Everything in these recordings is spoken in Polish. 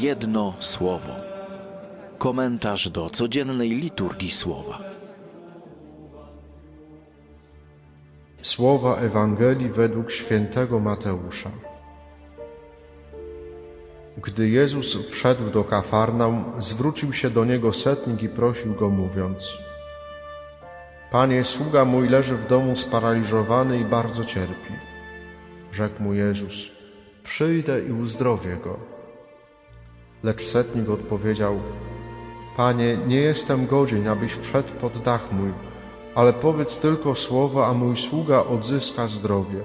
Jedno słowo. Komentarz do codziennej liturgii słowa. Słowa Ewangelii według świętego Mateusza. Gdy Jezus wszedł do Kafarnaum, zwrócił się do niego setnik i prosił go, mówiąc: Panie, sługa mój leży w domu sparaliżowany i bardzo cierpi. Rzekł mu Jezus: Przyjdę i uzdrowię go. Lecz setnik odpowiedział: Panie, nie jestem godzien, abyś wszedł pod dach mój, ale powiedz tylko słowo, a mój sługa odzyska zdrowie.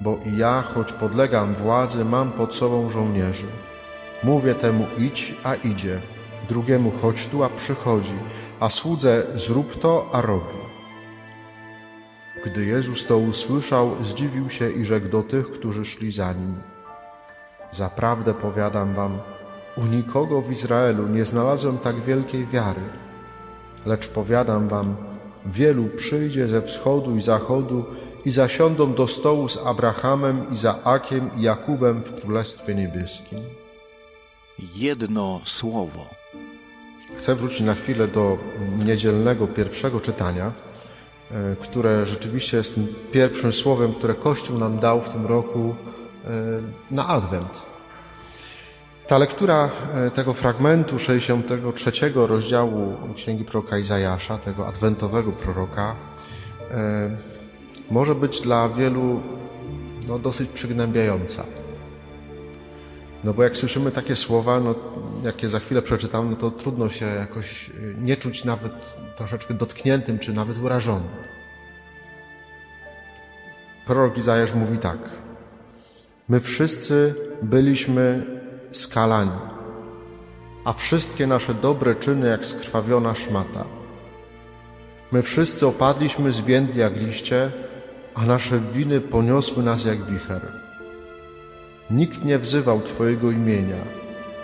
Bo i ja, choć podlegam władzy, mam pod sobą żołnierzy. Mówię temu idź, a idzie, drugiemu chodź tu, a przychodzi, a słudze zrób to, a robi. Gdy Jezus to usłyszał, zdziwił się i rzekł do tych, którzy szli za nim. Zaprawdę powiadam wam, u nikogo w Izraelu nie znalazłem tak wielkiej wiary. Lecz powiadam wam, wielu przyjdzie ze wschodu i zachodu i zasiądą do stołu z Abrahamem, Izaakiem i Jakubem w Królestwie Niebieskim. Jedno słowo. Chcę wrócić na chwilę do niedzielnego pierwszego czytania, e, które rzeczywiście jest tym pierwszym słowem, które Kościół nam dał w tym roku e, na Adwent. Ta lektura e, tego fragmentu 63 rozdziału Księgi Proroka Izajasza, tego adwentowego proroka, e, może być dla wielu no, dosyć przygnębiająca. No bo jak słyszymy takie słowa, no, jakie za chwilę przeczytam, no to trudno się jakoś e, nie czuć nawet troszeczkę dotkniętym, czy nawet urażonym. Prorok Izajasz mówi tak. My wszyscy byliśmy skalani, a wszystkie nasze dobre czyny jak skrwawiona szmata. My wszyscy opadliśmy zwiędli jak liście, a nasze winy poniosły nas jak wicher. Nikt nie wzywał Twojego imienia,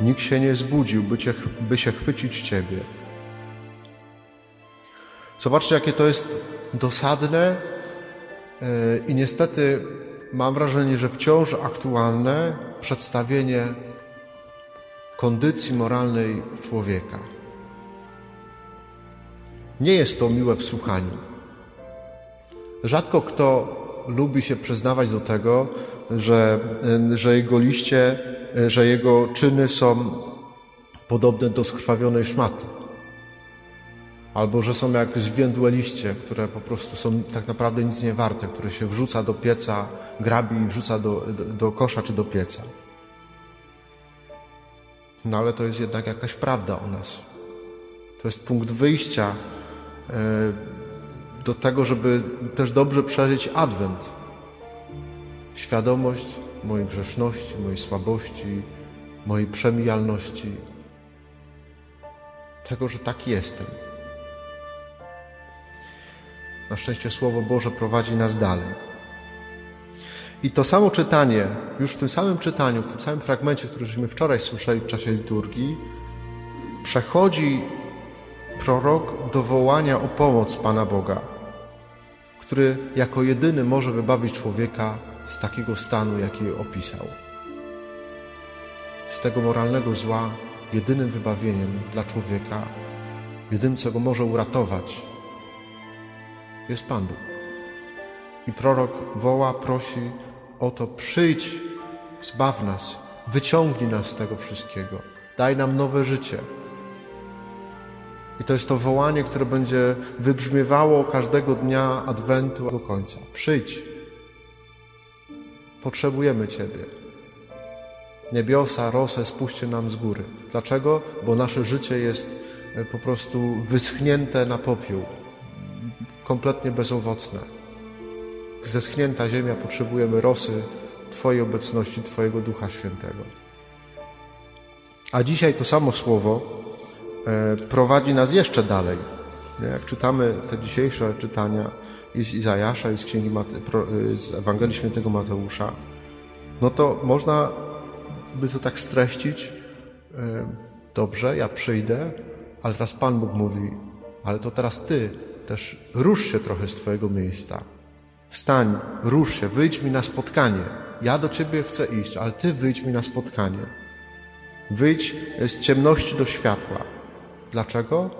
nikt się nie zbudził, by, cię, by się chwycić Ciebie. Zobaczcie, jakie to jest dosadne yy, i niestety mam wrażenie, że wciąż aktualne przedstawienie kondycji moralnej człowieka. Nie jest to miłe w słuchaniu. Rzadko kto lubi się przyznawać do tego, że, że jego liście, że jego czyny są podobne do skrwawionej szmaty. Albo że są jak zwiędłe liście, które po prostu są tak naprawdę nic nie warte, które się wrzuca do pieca, grabi i wrzuca do, do, do kosza czy do pieca. No ale to jest jednak jakaś prawda o nas. To jest punkt wyjścia e, do tego, żeby też dobrze przeżyć Adwent. Świadomość mojej grzeszności, mojej słabości, mojej przemijalności. Tego, że taki jestem. Na szczęście Słowo Boże prowadzi nas dalej. I to samo czytanie, już w tym samym czytaniu, w tym samym fragmencie, który żeśmy wczoraj słyszeli w czasie liturgii, przechodzi prorok do wołania o pomoc Pana Boga, który jako jedyny może wybawić człowieka z takiego stanu, jaki opisał. Z tego moralnego zła jedynym wybawieniem dla człowieka, jedynym, co go może uratować, jest Pan Bóg. I prorok woła, prosi o to: przyjdź, zbaw nas, wyciągnij nas z tego wszystkiego, daj nam nowe życie. I to jest to wołanie, które będzie wybrzmiewało każdego dnia Adwentu do końca. Przyjdź. Potrzebujemy Ciebie. Niebiosa, rosę spuśćcie nam z góry. Dlaczego? Bo nasze życie jest e, po prostu wyschnięte na popiół, kompletnie bezowocne zeschnięta ziemia, potrzebujemy rosy Twojej obecności, Twojego Ducha Świętego. A dzisiaj to samo słowo e, prowadzi nas jeszcze dalej. Jak czytamy te dzisiejsze czytania z Izajasza i z, Księgi Mate, e, z Ewangelii Świętego Mateusza, no to można by to tak streścić. E, dobrze, ja przyjdę, ale teraz Pan Bóg mówi, ale to teraz Ty też rusz się trochę z Twojego miejsca. Wstań, rusz się, wyjdź mi na spotkanie. Ja do Ciebie chcę iść, ale Ty wyjdź mi na spotkanie. Wyjdź z ciemności do światła. Dlaczego?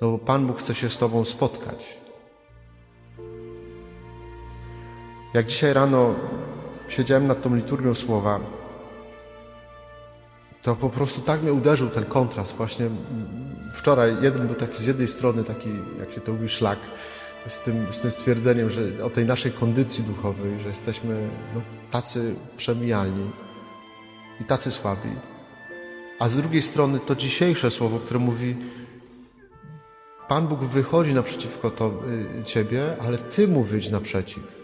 No bo Pan Bóg chce się z Tobą spotkać. Jak dzisiaj rano siedziałem nad tą liturgią słowa, to po prostu tak mnie uderzył ten kontrast. Właśnie wczoraj jeden był taki z jednej strony taki, jak się to mówi, szlak, z tym, z tym stwierdzeniem, że o tej naszej kondycji duchowej, że jesteśmy no, tacy przemijalni i tacy słabi. A z drugiej strony to dzisiejsze słowo, które mówi Pan Bóg wychodzi naprzeciwko to, y, Ciebie, ale Ty mu wyjdź naprzeciw.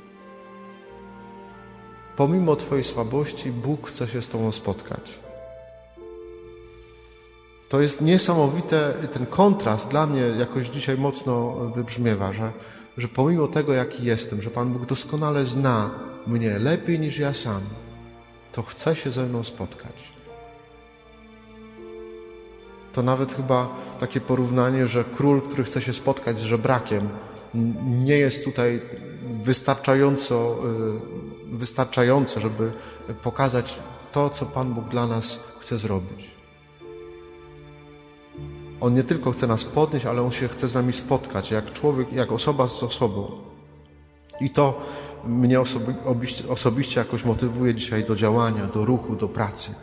Pomimo Twojej słabości, Bóg chce się z Tobą spotkać. To jest niesamowite, ten kontrast dla mnie jakoś dzisiaj mocno wybrzmiewa, że, że pomimo tego, jaki jestem, że Pan Bóg doskonale zna mnie lepiej niż ja sam, to chce się ze mną spotkać. To nawet chyba takie porównanie, że król, który chce się spotkać z żebrakiem, nie jest tutaj wystarczająco, y, wystarczające, żeby pokazać to, co Pan Bóg dla nas chce zrobić. On nie tylko chce nas podnieść, ale On się chce z nami spotkać, jak człowiek, jak osoba z osobą. I to mnie osobiście, osobiście jakoś motywuje dzisiaj do działania, do ruchu, do pracy,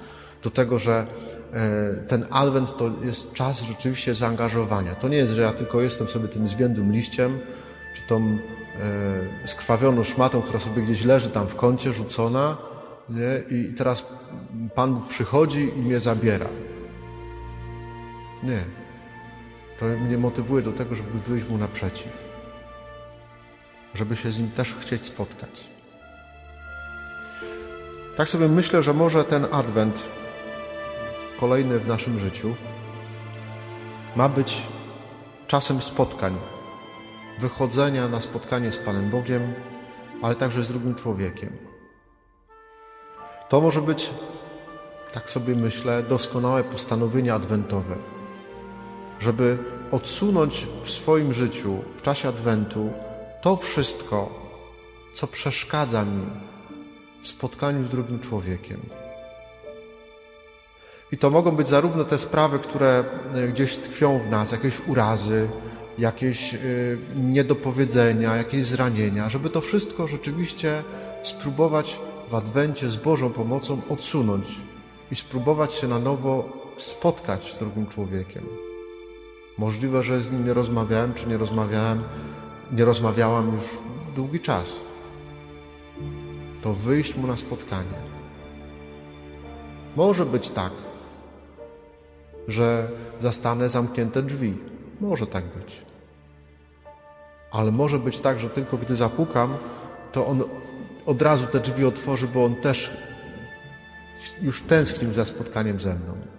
do tego, że e, ten adwent to jest czas rzeczywiście zaangażowania. To nie jest, że ja tylko jestem sobie tym zwiędłym liściem, czy tą e, skrwawioną szmatą, która sobie gdzieś leży tam w kącie, rzucona, nie? i teraz Pan przychodzi i mnie zabiera. Nie. To mnie motywuje do tego, żeby wyjść Mu naprzeciw. Żeby się z Nim też chcieć spotkać. Tak sobie myślę, że może ten adwent kolejny w naszym życiu ma być czasem spotkań, wychodzenia na spotkanie z Panem Bogiem, ale także z drugim człowiekiem. To może być, tak sobie myślę, doskonałe postanowienie adwentowe żeby odsunąć w swoim życiu w czasie Adwentu to wszystko, co przeszkadza mi w spotkaniu z drugim człowiekiem. I to mogą być zarówno te sprawy, które e, gdzieś tkwią w nas, jakieś urazy, jakieś y, niedopowiedzenia, jakieś zranienia, żeby to wszystko rzeczywiście spróbować w Adwencie z Bożą pomocą odsunąć i spróbować się na nowo spotkać z drugim człowiekiem. Możliwe, że z nim nie rozmawiałem, czy nie rozmawiałem, nie rozmawiałam już długi czas. To wyjść mu na spotkanie. Może być tak, że zastanę zamknięte drzwi. Może tak być. Ale może być tak, że tylko gdy zapukam, to on od razu te drzwi otworzy, bo on też już tęsknił za spotkaniem ze mną.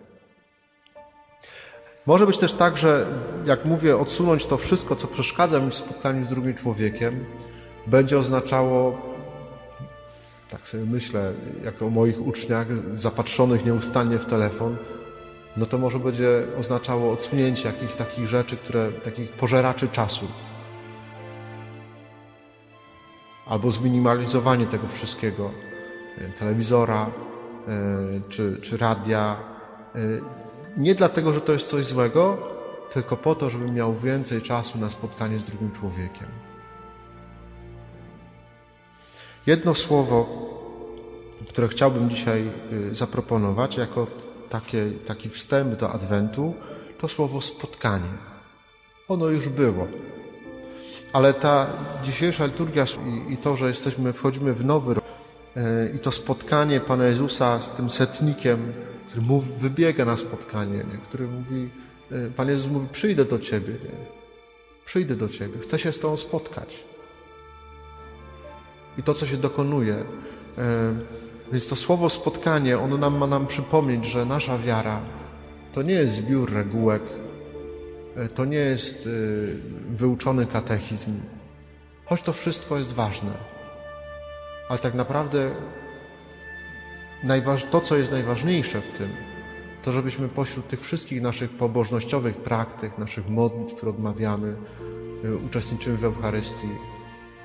Może być też tak, że jak mówię, odsunąć to wszystko, co przeszkadza mi w spotkaniu z drugim człowiekiem, będzie oznaczało, tak sobie myślę, jak o moich uczniach zapatrzonych nieustannie w telefon, no to może będzie oznaczało odsunięcie jakichś takich rzeczy, które, takich pożeraczy czasu. Albo zminimalizowanie tego wszystkiego, telewizora e, czy, czy radia, e, nie dlatego, że to jest coś złego, tylko po to, żebym miał więcej czasu na spotkanie z drugim człowiekiem. Jedno słowo, które chciałbym dzisiaj y, zaproponować jako takie, taki wstęp do Adwentu, to słowo spotkanie. Ono już było. Ale ta dzisiejsza liturgia i, i to, że jesteśmy, wchodzimy w nowy rok, y, i to spotkanie Pana Jezusa z tym setnikiem, który mówi, wybiega na spotkanie, nie? który mówi, e, Pan Jezus mówi, przyjdę do Ciebie, nie? przyjdę do Ciebie, chcę się z Tobą spotkać. I to, co się dokonuje. E, więc to słowo spotkanie, ono nam ma nam przypomnieć, że nasza wiara to nie jest zbiór regułek, e, to nie jest wyuczony katechizm, choć to wszystko jest ważne. Ale tak naprawdę to, co jest najważniejsze w tym, to żebyśmy pośród tych wszystkich naszych pobożnościowych praktyk, naszych modlitw, które odmawiamy, y, uczestniczymy w Eucharystii,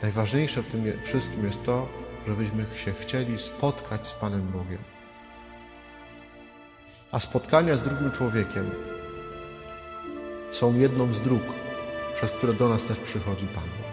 najważniejsze w tym wszystkim jest to, żebyśmy się chcieli spotkać z Panem Bogiem. A spotkania z drugim człowiekiem są jedną z dróg, przez które do nas też przychodzi Pan Bóg.